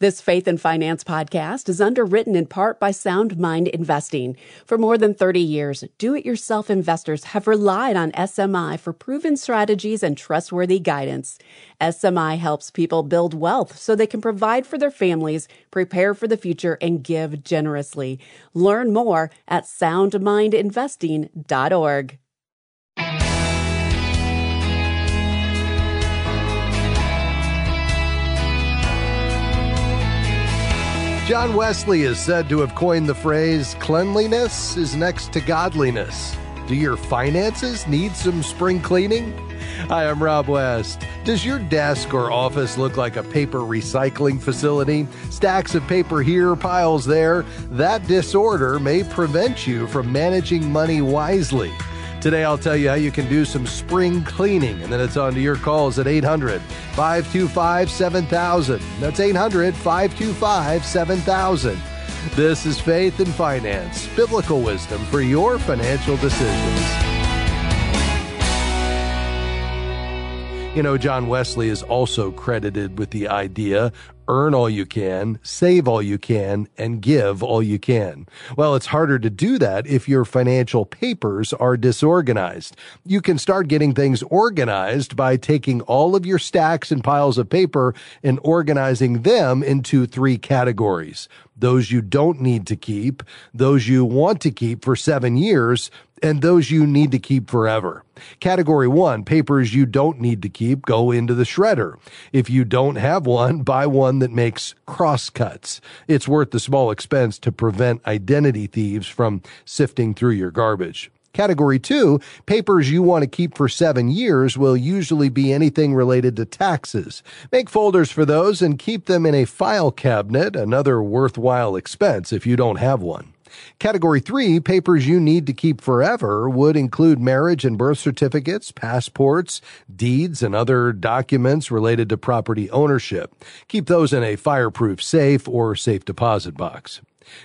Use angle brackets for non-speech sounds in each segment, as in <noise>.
This Faith and Finance podcast is underwritten in part by Sound Mind Investing. For more than 30 years, do it yourself investors have relied on SMI for proven strategies and trustworthy guidance. SMI helps people build wealth so they can provide for their families, prepare for the future, and give generously. Learn more at soundmindinvesting.org. John Wesley is said to have coined the phrase cleanliness is next to godliness. Do your finances need some spring cleaning? Hi, I'm Rob West. Does your desk or office look like a paper recycling facility? Stacks of paper here, piles there? That disorder may prevent you from managing money wisely. Today, I'll tell you how you can do some spring cleaning, and then it's on to your calls at 800 525 7000. That's 800 525 7000. This is Faith and Finance, biblical wisdom for your financial decisions. You know, John Wesley is also credited with the idea earn all you can, save all you can, and give all you can. Well, it's harder to do that if your financial papers are disorganized. You can start getting things organized by taking all of your stacks and piles of paper and organizing them into three categories. Those you don't need to keep, those you want to keep for seven years, and those you need to keep forever. Category one, papers you don't need to keep go into the shredder. If you don't have one, buy one that makes crosscuts. It's worth the small expense to prevent identity thieves from sifting through your garbage. Category two, papers you want to keep for seven years will usually be anything related to taxes. Make folders for those and keep them in a file cabinet, another worthwhile expense if you don't have one. Category 3, papers you need to keep forever, would include marriage and birth certificates, passports, deeds, and other documents related to property ownership. Keep those in a fireproof safe or safe deposit box.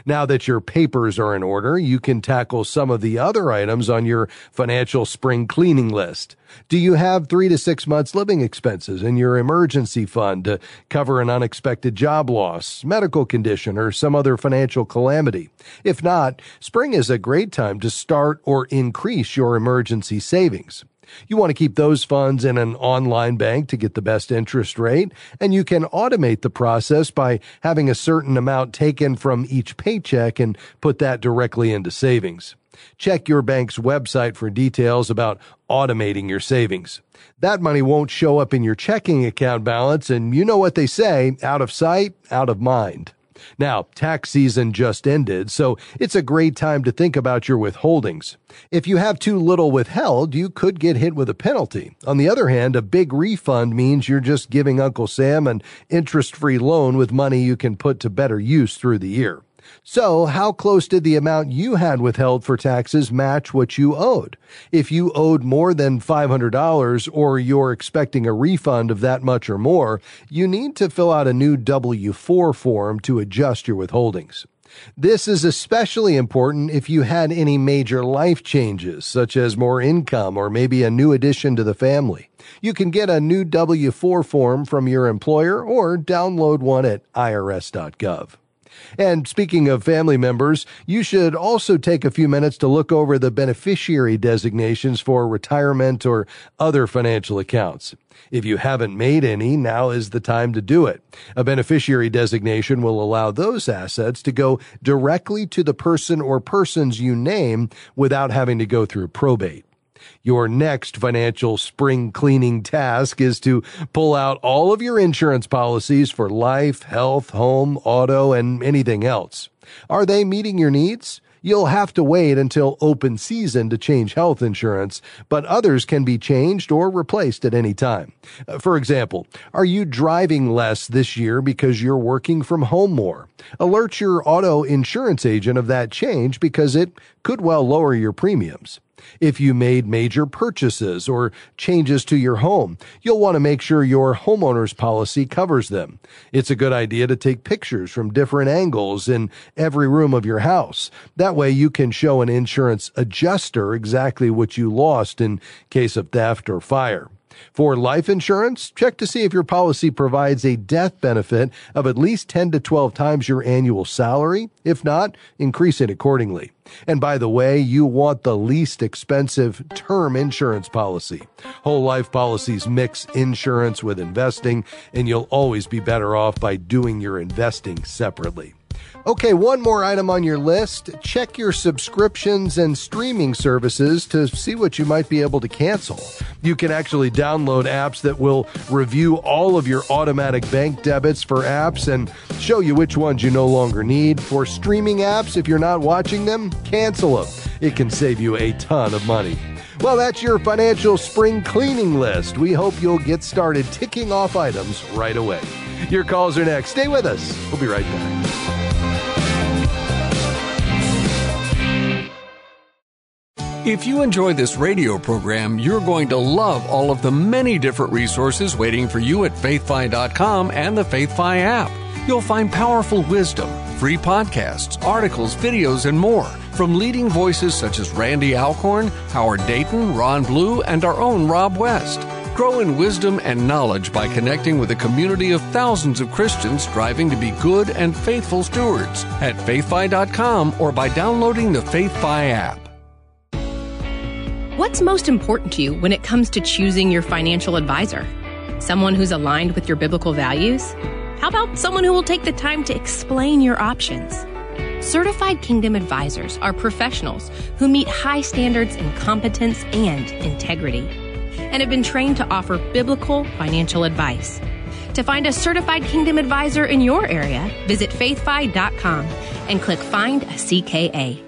Now that your papers are in order, you can tackle some of the other items on your financial spring cleaning list. Do you have three to six months living expenses in your emergency fund to cover an unexpected job loss, medical condition, or some other financial calamity? If not, spring is a great time to start or increase your emergency savings. You want to keep those funds in an online bank to get the best interest rate, and you can automate the process by having a certain amount taken from each paycheck and put that directly into savings. Check your bank's website for details about automating your savings. That money won't show up in your checking account balance, and you know what they say out of sight, out of mind. Now, tax season just ended, so it's a great time to think about your withholdings. If you have too little withheld, you could get hit with a penalty. On the other hand, a big refund means you're just giving Uncle Sam an interest free loan with money you can put to better use through the year. So, how close did the amount you had withheld for taxes match what you owed? If you owed more than $500 or you're expecting a refund of that much or more, you need to fill out a new W-4 form to adjust your withholdings. This is especially important if you had any major life changes, such as more income or maybe a new addition to the family. You can get a new W-4 form from your employer or download one at irs.gov. And speaking of family members, you should also take a few minutes to look over the beneficiary designations for retirement or other financial accounts. If you haven't made any, now is the time to do it. A beneficiary designation will allow those assets to go directly to the person or persons you name without having to go through probate. Your next financial spring cleaning task is to pull out all of your insurance policies for life, health, home, auto, and anything else. Are they meeting your needs? You'll have to wait until open season to change health insurance, but others can be changed or replaced at any time. Uh, for example, are you driving less this year because you're working from home more? Alert your auto insurance agent of that change because it could well lower your premiums. If you made major purchases or changes to your home, you'll want to make sure your homeowner's policy covers them. It's a good idea to take pictures from different angles in every room of your house. That way you can show an insurance adjuster exactly what you lost in case of theft or fire. For life insurance, check to see if your policy provides a death benefit of at least 10 to 12 times your annual salary. If not, increase it accordingly. And by the way, you want the least expensive term insurance policy. Whole life policies mix insurance with investing, and you'll always be better off by doing your investing separately. Okay, one more item on your list. Check your subscriptions and streaming services to see what you might be able to cancel. You can actually download apps that will review all of your automatic bank debits for apps and show you which ones you no longer need. For streaming apps, if you're not watching them, cancel them. It can save you a ton of money. Well, that's your financial spring cleaning list. We hope you'll get started ticking off items right away. Your calls are next. Stay with us. We'll be right back. If you enjoy this radio program, you're going to love all of the many different resources waiting for you at faithfi.com and the FaithFi app. You'll find powerful wisdom, free podcasts, articles, videos, and more from leading voices such as Randy Alcorn, Howard Dayton, Ron Blue, and our own Rob West. Grow in wisdom and knowledge by connecting with a community of thousands of Christians striving to be good and faithful stewards at faithfi.com or by downloading the FaithFi app. What's most important to you when it comes to choosing your financial advisor? Someone who's aligned with your biblical values? How about someone who will take the time to explain your options? Certified Kingdom Advisors are professionals who meet high standards in competence and integrity and have been trained to offer biblical financial advice. To find a certified Kingdom Advisor in your area, visit faithfi.com and click Find a CKA.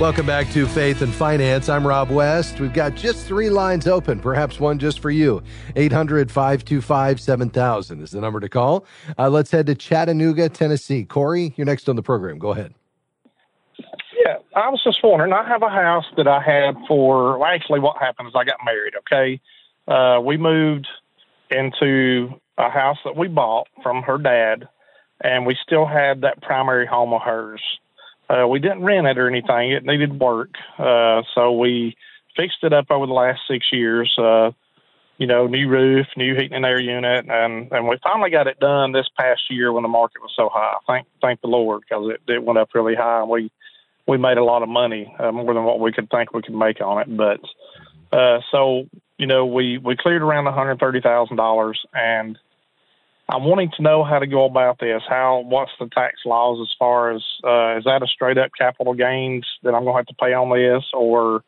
Welcome back to Faith and Finance. I'm Rob West. We've got just three lines open, perhaps one just for you. 800 525 7000 is the number to call. Uh, let's head to Chattanooga, Tennessee. Corey, you're next on the program. Go ahead. Yeah, I was just wondering. I have a house that I had for, well, actually, what happened is I got married, okay? Uh, we moved into a house that we bought from her dad, and we still had that primary home of hers uh, we didn't rent it or anything. It needed work. Uh, so we fixed it up over the last six years. Uh, you know, new roof, new heating and air unit, and and we finally got it done this past year when the market was so high. Thank thank the Lord because it, it went up really high, and we we made a lot of money, uh, more than what we could think we could make on it. But uh, so you know, we we cleared around one hundred thirty thousand dollars, and I'm wanting to know how to go about this. How what's the tax laws as far as uh, is that a straight up capital gains that I'm going to have to pay on this, or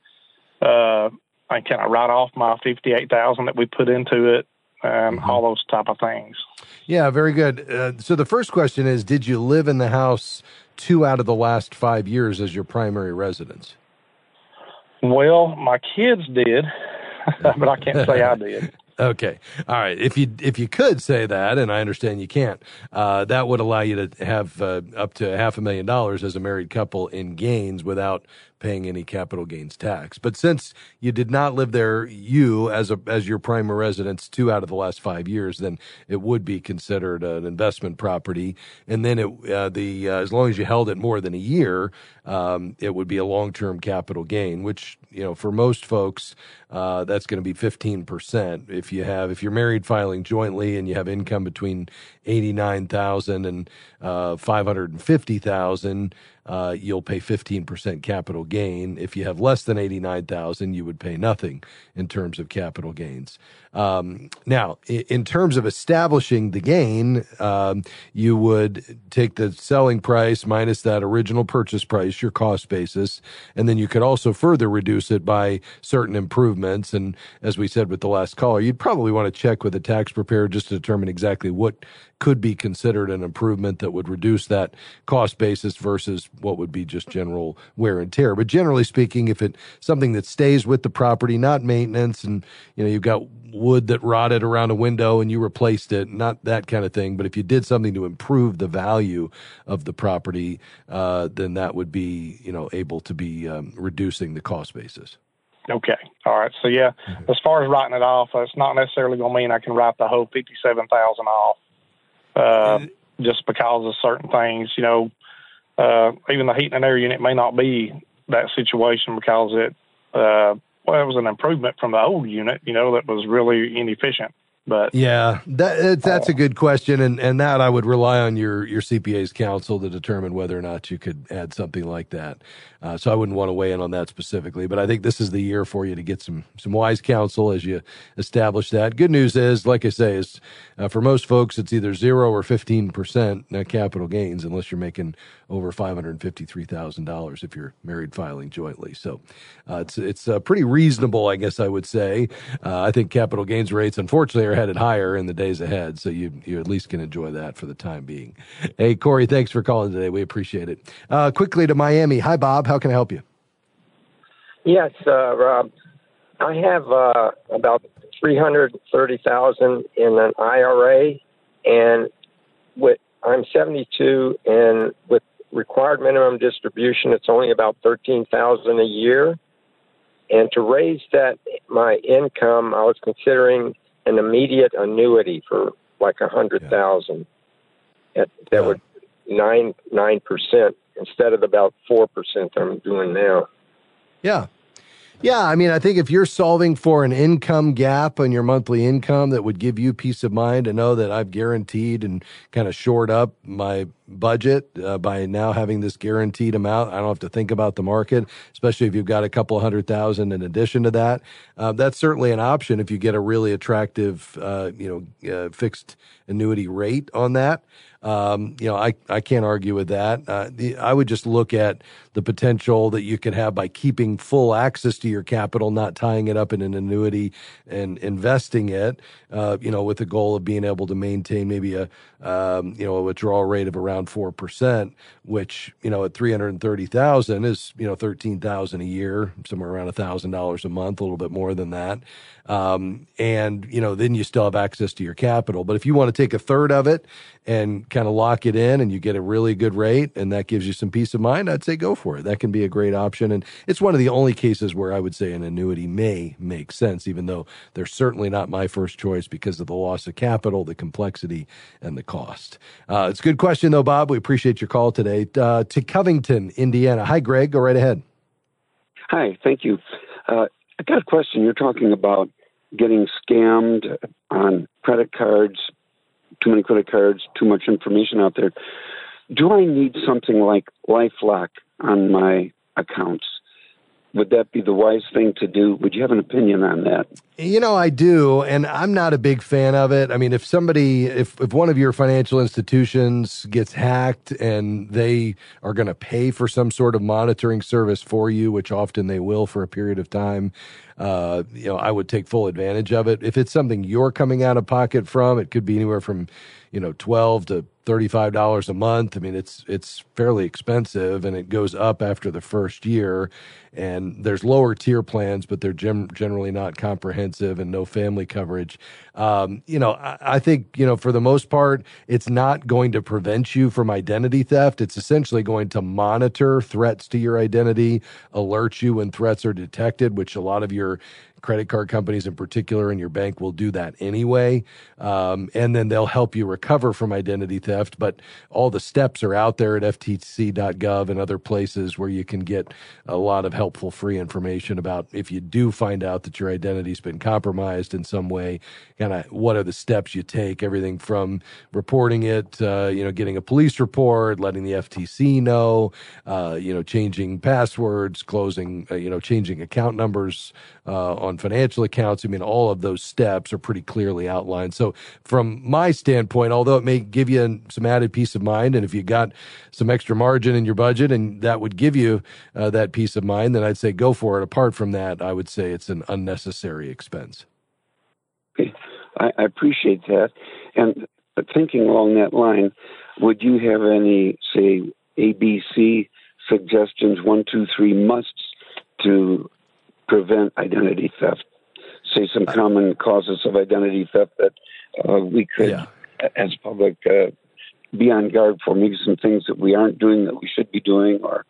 uh, can I write off my fifty eight thousand that we put into it, and mm-hmm. all those type of things. Yeah, very good. Uh, so the first question is: Did you live in the house two out of the last five years as your primary residence? Well, my kids did, <laughs> but I can't say I did. <laughs> Okay. All right. If you if you could say that, and I understand you can't, uh, that would allow you to have uh, up to half a million dollars as a married couple in gains without paying any capital gains tax. But since you did not live there, you as a as your primary residence two out of the last five years, then it would be considered an investment property. And then it uh, the uh, as long as you held it more than a year, um, it would be a long term capital gain, which you know for most folks uh, that's going to be fifteen percent. If you have if you're married filing jointly and you have income between eighty nine thousand and uh, five hundred and fifty thousand uh, you'll pay 15% capital gain. If you have less than 89,000, you would pay nothing in terms of capital gains. Um, now, in terms of establishing the gain, um, you would take the selling price minus that original purchase price, your cost basis, and then you could also further reduce it by certain improvements. And as we said with the last caller, you'd probably want to check with a tax preparer just to determine exactly what could be considered an improvement that would reduce that cost basis versus what would be just general wear and tear. But generally speaking, if it's something that stays with the property, not maintenance, and you know you've got wood that rotted around a window and you replaced it, not that kind of thing. But if you did something to improve the value of the property, uh, then that would be, you know, able to be um, reducing the cost basis. Okay. All right. So yeah, mm-hmm. as far as writing it off, it's not necessarily going to mean I can write the whole fifty-seven thousand off, uh, just because of certain things. You know, uh, even the heating and air unit may not be that situation because it uh, well, it was an improvement from the old unit, you know, that was really inefficient. But yeah, that that's a good question, and and that I would rely on your your CPA's counsel to determine whether or not you could add something like that. Uh, so I wouldn't want to weigh in on that specifically, but I think this is the year for you to get some some wise counsel as you establish that. Good news is, like I say, is uh, for most folks it's either zero or fifteen percent capital gains, unless you're making over five hundred fifty three thousand dollars if you're married filing jointly. So uh, it's it's uh, pretty reasonable, I guess I would say. Uh, I think capital gains rates, unfortunately, are headed higher in the days ahead. So you you at least can enjoy that for the time being. Hey, Corey, thanks for calling today. We appreciate it. Uh, quickly to Miami. Hi, Bob. How can I help you? Yes, uh, Rob. I have uh, about three hundred thirty thousand in an IRA, and with I'm seventy two, and with required minimum distribution, it's only about thirteen thousand a year. And to raise that my income, I was considering an immediate annuity for like a hundred thousand. Yeah. That, that yeah. would nine nine percent instead of about four percent I'm doing now. Yeah. Yeah, I mean, I think if you're solving for an income gap on your monthly income that would give you peace of mind to know that I've guaranteed and kind of shored up my budget uh, by now having this guaranteed amount. I don't have to think about the market, especially if you've got a couple hundred thousand in addition to that. Uh, that's certainly an option if you get a really attractive, uh, you know, uh, fixed annuity rate on that. Um, you know, I, I can't argue with that. Uh, the, I would just look at the potential that you could have by keeping full access to your capital, not tying it up in an annuity and investing it, uh, you know, with the goal of being able to maintain maybe a, um, you know, a withdrawal rate of around 4%, which, you know, at 330,000 is, you know, 13,000 a year, somewhere around $1,000 a month, a little bit more than that. Um, and, you know, then you still have access to your capital. But if you want to take a third of it and kind of lock it in and you get a really good rate and that gives you some peace of mind, I'd say go for it. That can be a great option. And it's one of the only cases where I would say an annuity may make sense, even though they're certainly not my first choice because of the loss of capital, the complexity, and the cost. Uh, it's a good question, though, Bob. We appreciate your call today. Uh, to Covington, Indiana. Hi, Greg. Go right ahead. Hi, thank you. Uh, I got a question. You're talking about getting scammed on credit cards, too many credit cards, too much information out there. Do I need something like LifeLock on my accounts? Would that be the wise thing to do? Would you have an opinion on that? You know, I do, and I'm not a big fan of it. I mean, if somebody, if, if one of your financial institutions gets hacked and they are going to pay for some sort of monitoring service for you, which often they will for a period of time, uh, you know, I would take full advantage of it. If it's something you're coming out of pocket from, it could be anywhere from, you know, 12 to $35 a month. I mean, it's it's fairly expensive and it goes up after the first year. And there's lower tier plans, but they're gem- generally not comprehensive and no family coverage. Um, you know, I, I think, you know, for the most part, it's not going to prevent you from identity theft. It's essentially going to monitor threats to your identity, alert you when threats are detected, which a lot of your credit card companies in particular and your bank will do that anyway. Um, and then they'll help you recover from identity theft. But all the steps are out there at ftc.gov and other places where you can get a lot of helpful free information about if you do find out that your identity's been compromised in some way, kind of what are the steps you take, everything from reporting it, uh, you know, getting a police report, letting the FTC know, uh, you know, changing passwords, closing, uh, you know, changing account numbers uh, on financial accounts. I mean, all of those steps are pretty clearly outlined. So, from my standpoint, although it may give you some added peace of mind, and if you got some extra margin in your budget and that would give you uh, that peace of mind, then I'd say go for it. Apart from that, I would say it's an unnecessary expense. I appreciate that. And thinking along that line, would you have any, say, ABC suggestions, one, two, three musts to prevent identity theft? Say some common causes of identity theft that uh, we could, yeah. as public, uh, be on guard for. Maybe some things that we aren't doing that we should be doing, or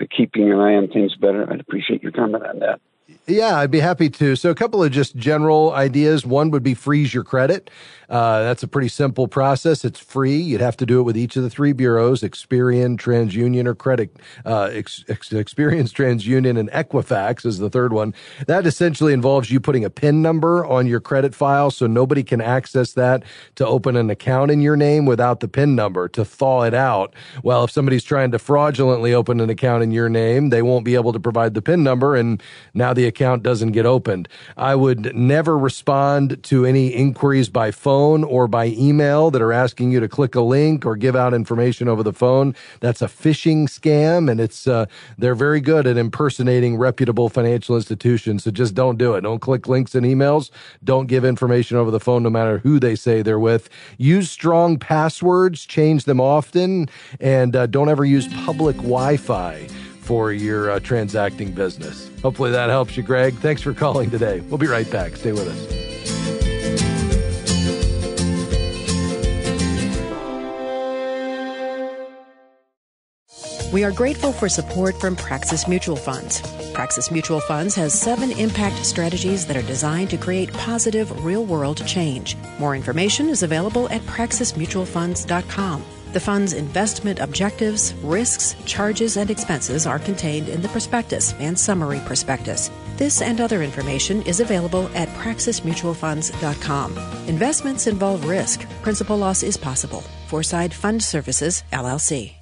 uh, keeping an eye on things better. I'd appreciate your comment on that. Yeah, I'd be happy to. So, a couple of just general ideas. One would be freeze your credit. Uh, that's a pretty simple process. It's free. You'd have to do it with each of the three bureaus: Experian, TransUnion, or Credit uh, Ex- Ex- Experience, TransUnion, and Equifax is the third one. That essentially involves you putting a PIN number on your credit file, so nobody can access that to open an account in your name without the PIN number to thaw it out. Well, if somebody's trying to fraudulently open an account in your name, they won't be able to provide the PIN number, and now the account doesn't get opened. I would never respond to any inquiries by phone phone or by email that are asking you to click a link or give out information over the phone. That's a phishing scam, and it's uh, they're very good at impersonating reputable financial institutions. So just don't do it. Don't click links and emails. Don't give information over the phone, no matter who they say they're with. Use strong passwords. Change them often, and uh, don't ever use public Wi-Fi for your uh, transacting business. Hopefully that helps you, Greg. Thanks for calling today. We'll be right back. Stay with us. We are grateful for support from Praxis Mutual Funds. Praxis Mutual Funds has seven impact strategies that are designed to create positive real world change. More information is available at praxismutualfunds.com. The fund's investment objectives, risks, charges, and expenses are contained in the prospectus and summary prospectus. This and other information is available at praxismutualfunds.com. Investments involve risk. Principal loss is possible. Foreside Fund Services, LLC.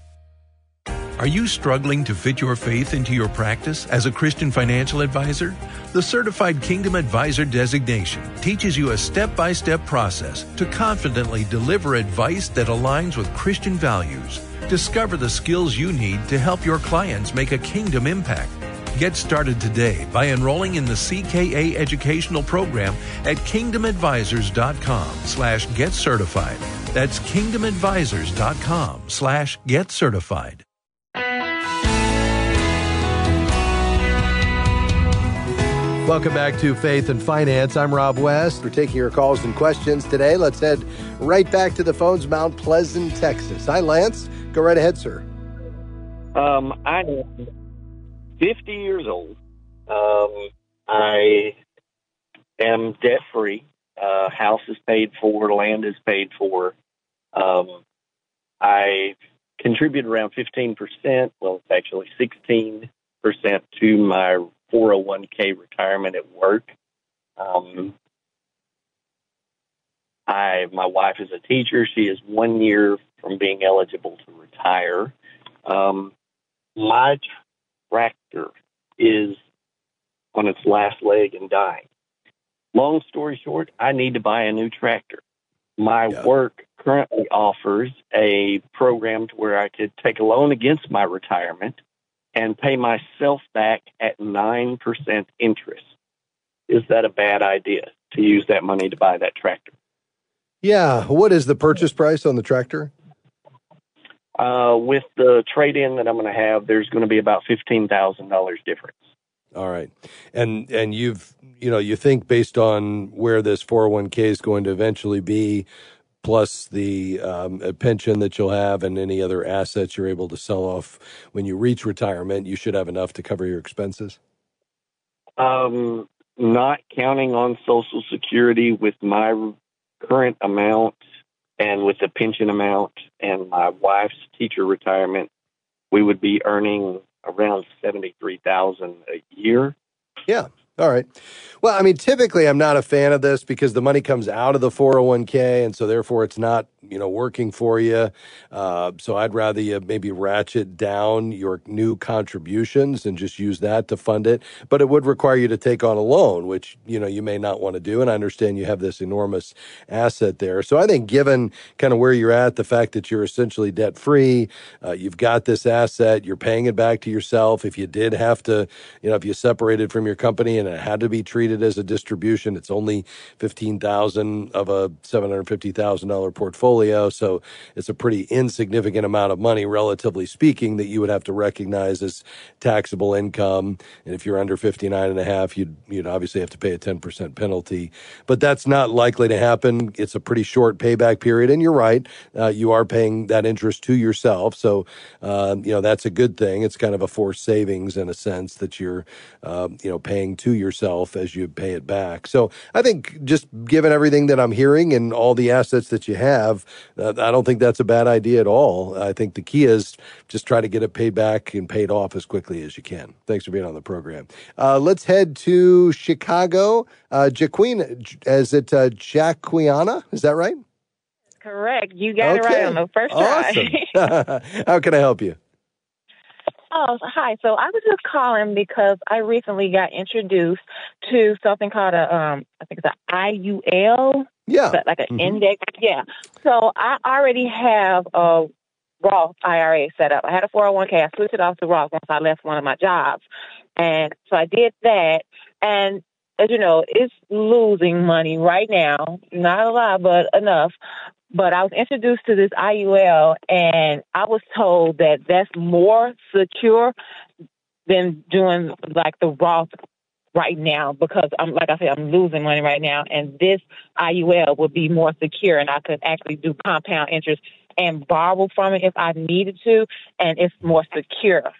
Are you struggling to fit your faith into your practice as a Christian financial advisor? The Certified Kingdom Advisor designation teaches you a step by step process to confidently deliver advice that aligns with Christian values. Discover the skills you need to help your clients make a kingdom impact. Get started today by enrolling in the CKA educational program at kingdomadvisors.com slash get certified. That's kingdomadvisors.com slash get certified. Welcome back to Faith and Finance. I'm Rob West. We're taking your calls and questions today. Let's head right back to the phones, Mount Pleasant, Texas. Hi, Lance. Go right ahead, sir. Um, I'm 50 years old. Um, I am debt free. Uh, house is paid for, land is paid for. Um, I contribute around 15%, well, it's actually 16% to my 401k retirement at work. Um, I my wife is a teacher. She is one year from being eligible to retire. Um, my tractor is on its last leg and dying. Long story short, I need to buy a new tractor. My yeah. work currently offers a program to where I could take a loan against my retirement and pay myself back at 9% interest. Is that a bad idea to use that money to buy that tractor? Yeah. What is the purchase price on the tractor? Uh, with the trade in that I'm going to have, there's going to be about $15,000 difference. All right. And and you've you know, you think based on where this 401k is going to eventually be plus the um, pension that you'll have and any other assets you're able to sell off when you reach retirement, you should have enough to cover your expenses? Um, not counting on Social Security with my current amount and with the pension amount and my wife's teacher retirement, we would be earning around seventy three thousand a year. Yeah. All right. Well, I mean, typically I'm not a fan of this because the money comes out of the 401k, and so therefore it's not you know working for you. Uh, so I'd rather you maybe ratchet down your new contributions and just use that to fund it. But it would require you to take on a loan, which you know you may not want to do. And I understand you have this enormous asset there. So I think given kind of where you're at, the fact that you're essentially debt free, uh, you've got this asset, you're paying it back to yourself. If you did have to, you know, if you separated from your company and it had to be treated as a distribution, it's only fifteen thousand of a seven hundred fifty thousand dollar portfolio portfolio. So it's a pretty insignificant amount of money, relatively speaking, that you would have to recognize as taxable income. And if you're under 59 and a half, you'd, you'd obviously have to pay a 10% penalty. But that's not likely to happen. It's a pretty short payback period. And you're right. Uh, you are paying that interest to yourself. So, uh, you know, that's a good thing. It's kind of a forced savings in a sense that you're, uh, you know, paying to yourself as you pay it back. So I think just given everything that I'm hearing and all the assets that you have, uh, I don't think that's a bad idea at all. I think the key is just try to get it paid back and paid off as quickly as you can. Thanks for being on the program. Uh, let's head to Chicago. Uh, Jaquina, is it uh, Jaquiana? Is that right? Correct. You got okay. it right on the first try. <laughs> How can I help you? Oh, hi. So I was just calling because I recently got introduced to something called a, um, I think it's an IUL. Yeah. Like an Mhm. index. Yeah. So I already have a Roth IRA set up. I had a 401k. I switched it off to Roth once I left one of my jobs. And so I did that. And as you know, it's losing money right now. Not a lot, but enough. But I was introduced to this IUL, and I was told that that's more secure than doing like the Roth right now because I'm like I said, I'm losing money right now, and this IUL would be more secure, and I could actually do compound interest and borrow from it if I needed to, and it's more secure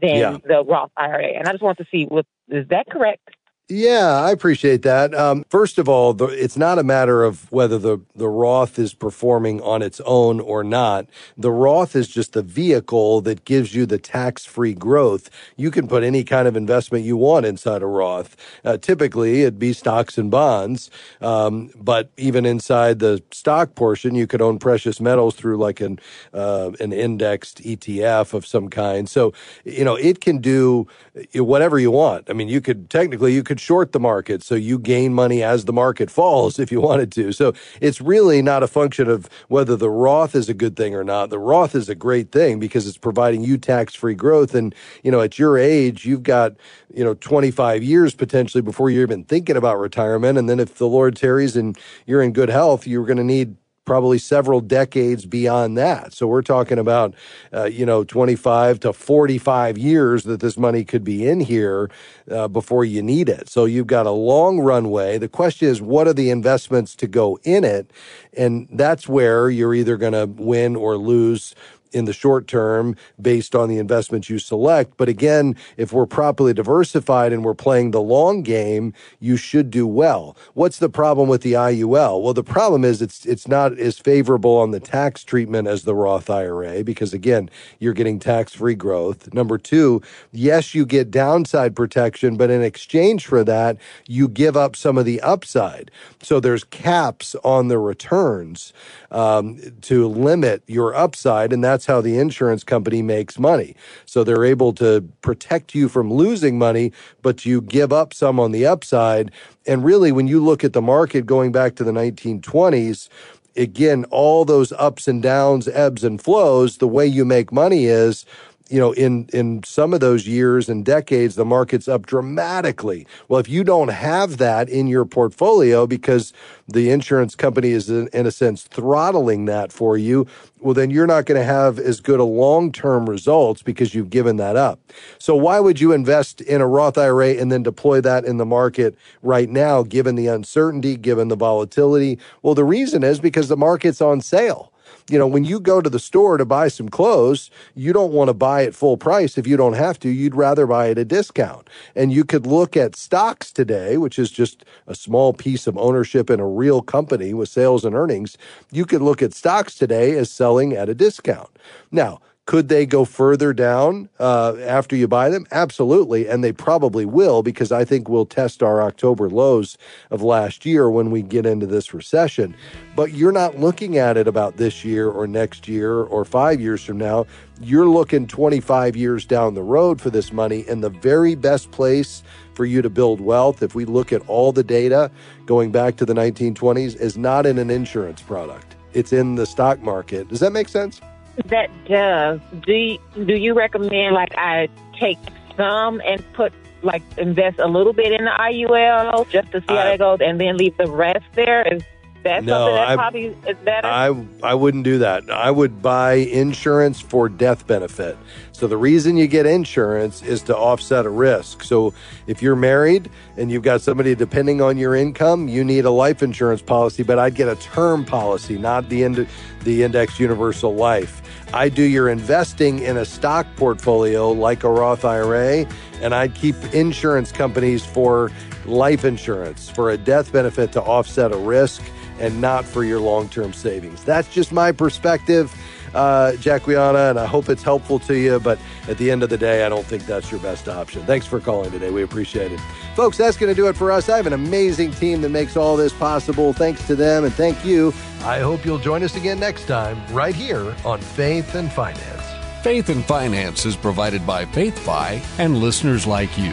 than Yeah. the Roth IRA. And I just want to see what is that correct? Yeah, I appreciate that. Um, first of all, the, it's not a matter of whether the, the Roth is performing on its own or not. The Roth is just the vehicle that gives you the tax free growth. You can put any kind of investment you want inside a Roth. Uh, typically, it'd be stocks and bonds. Um, but even inside the stock portion, you could own precious metals through like an, uh, an indexed ETF of some kind. So, you know, it can do whatever you want. I mean, you could technically, you could short the market. So you gain money as the market falls if you wanted to. So it's really not a function of whether the Roth is a good thing or not. The Roth is a great thing because it's providing you tax free growth. And, you know, at your age, you've got, you know, 25 years potentially before you're even thinking about retirement. And then if the Lord tarries and you're in good health, you're going to need probably several decades beyond that. So we're talking about, uh, you know, 25 to 45 years that this money could be in here uh, before you need it. So you've got a long runway. The question is, what are the investments to go in it? And that's where you're either going to win or lose in the short term based on the investments you select. But again, if we're properly diversified and we're playing the long game, you should do well. What's the problem with the IUL? Well, the problem is it's it's not as favorable on the tax treatment as the Roth IRA because again, you're getting tax-free growth. Number 2, yes, you get downside protection, but in exchange for that, you give up some of the upside. So there's caps on the returns um, to limit your upside, and that's how the insurance company makes money. So they're able to protect you from losing money, but you give up some on the upside. And really, when you look at the market going back to the 1920s, again, all those ups and downs, ebbs and flows, the way you make money is you know, in in some of those years and decades, the market's up dramatically. Well, if you don't have that in your portfolio because the insurance company is in, in a sense throttling that for you, well, then you're not going to have as good a long term results because you've given that up. So why would you invest in a Roth IRA and then deploy that in the market right now, given the uncertainty, given the volatility? Well, the reason is because the market's on sale you know, when you go to the store to buy some clothes, you don't want to buy at full price if you don't have to. You'd rather buy at a discount. And you could look at stocks today, which is just a small piece of ownership in a real company with sales and earnings. You could look at stocks today as selling at a discount. Now, could they go further down uh, after you buy them? Absolutely. And they probably will because I think we'll test our October lows of last year when we get into this recession. But you're not looking at it about this year or next year or five years from now. You're looking 25 years down the road for this money. And the very best place for you to build wealth, if we look at all the data going back to the 1920s, is not in an insurance product, it's in the stock market. Does that make sense? That does. Do you, do you recommend like I take some and put like invest a little bit in the IUL just to see how that goes, and then leave the rest there? Is That's No, something that I- probably is better. I I wouldn't do that. I would buy insurance for death benefit. So the reason you get insurance is to offset a risk. So if you're married and you've got somebody depending on your income, you need a life insurance policy, but I'd get a term policy, not the ind- the index universal life. I do your investing in a stock portfolio like a Roth IRA, and I'd keep insurance companies for life insurance for a death benefit to offset a risk and not for your long term savings. That's just my perspective, uh, Jacquiana, and I hope it's helpful to you. But at the end of the day, I don't think that's your best option. Thanks for calling today. We appreciate it. Folks, that's going to do it for us. I have an amazing team that makes all this possible. Thanks to them and thank you. I hope you'll join us again next time, right here on Faith and Finance. Faith and Finance is provided by FaithFi and listeners like you.